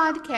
podcast.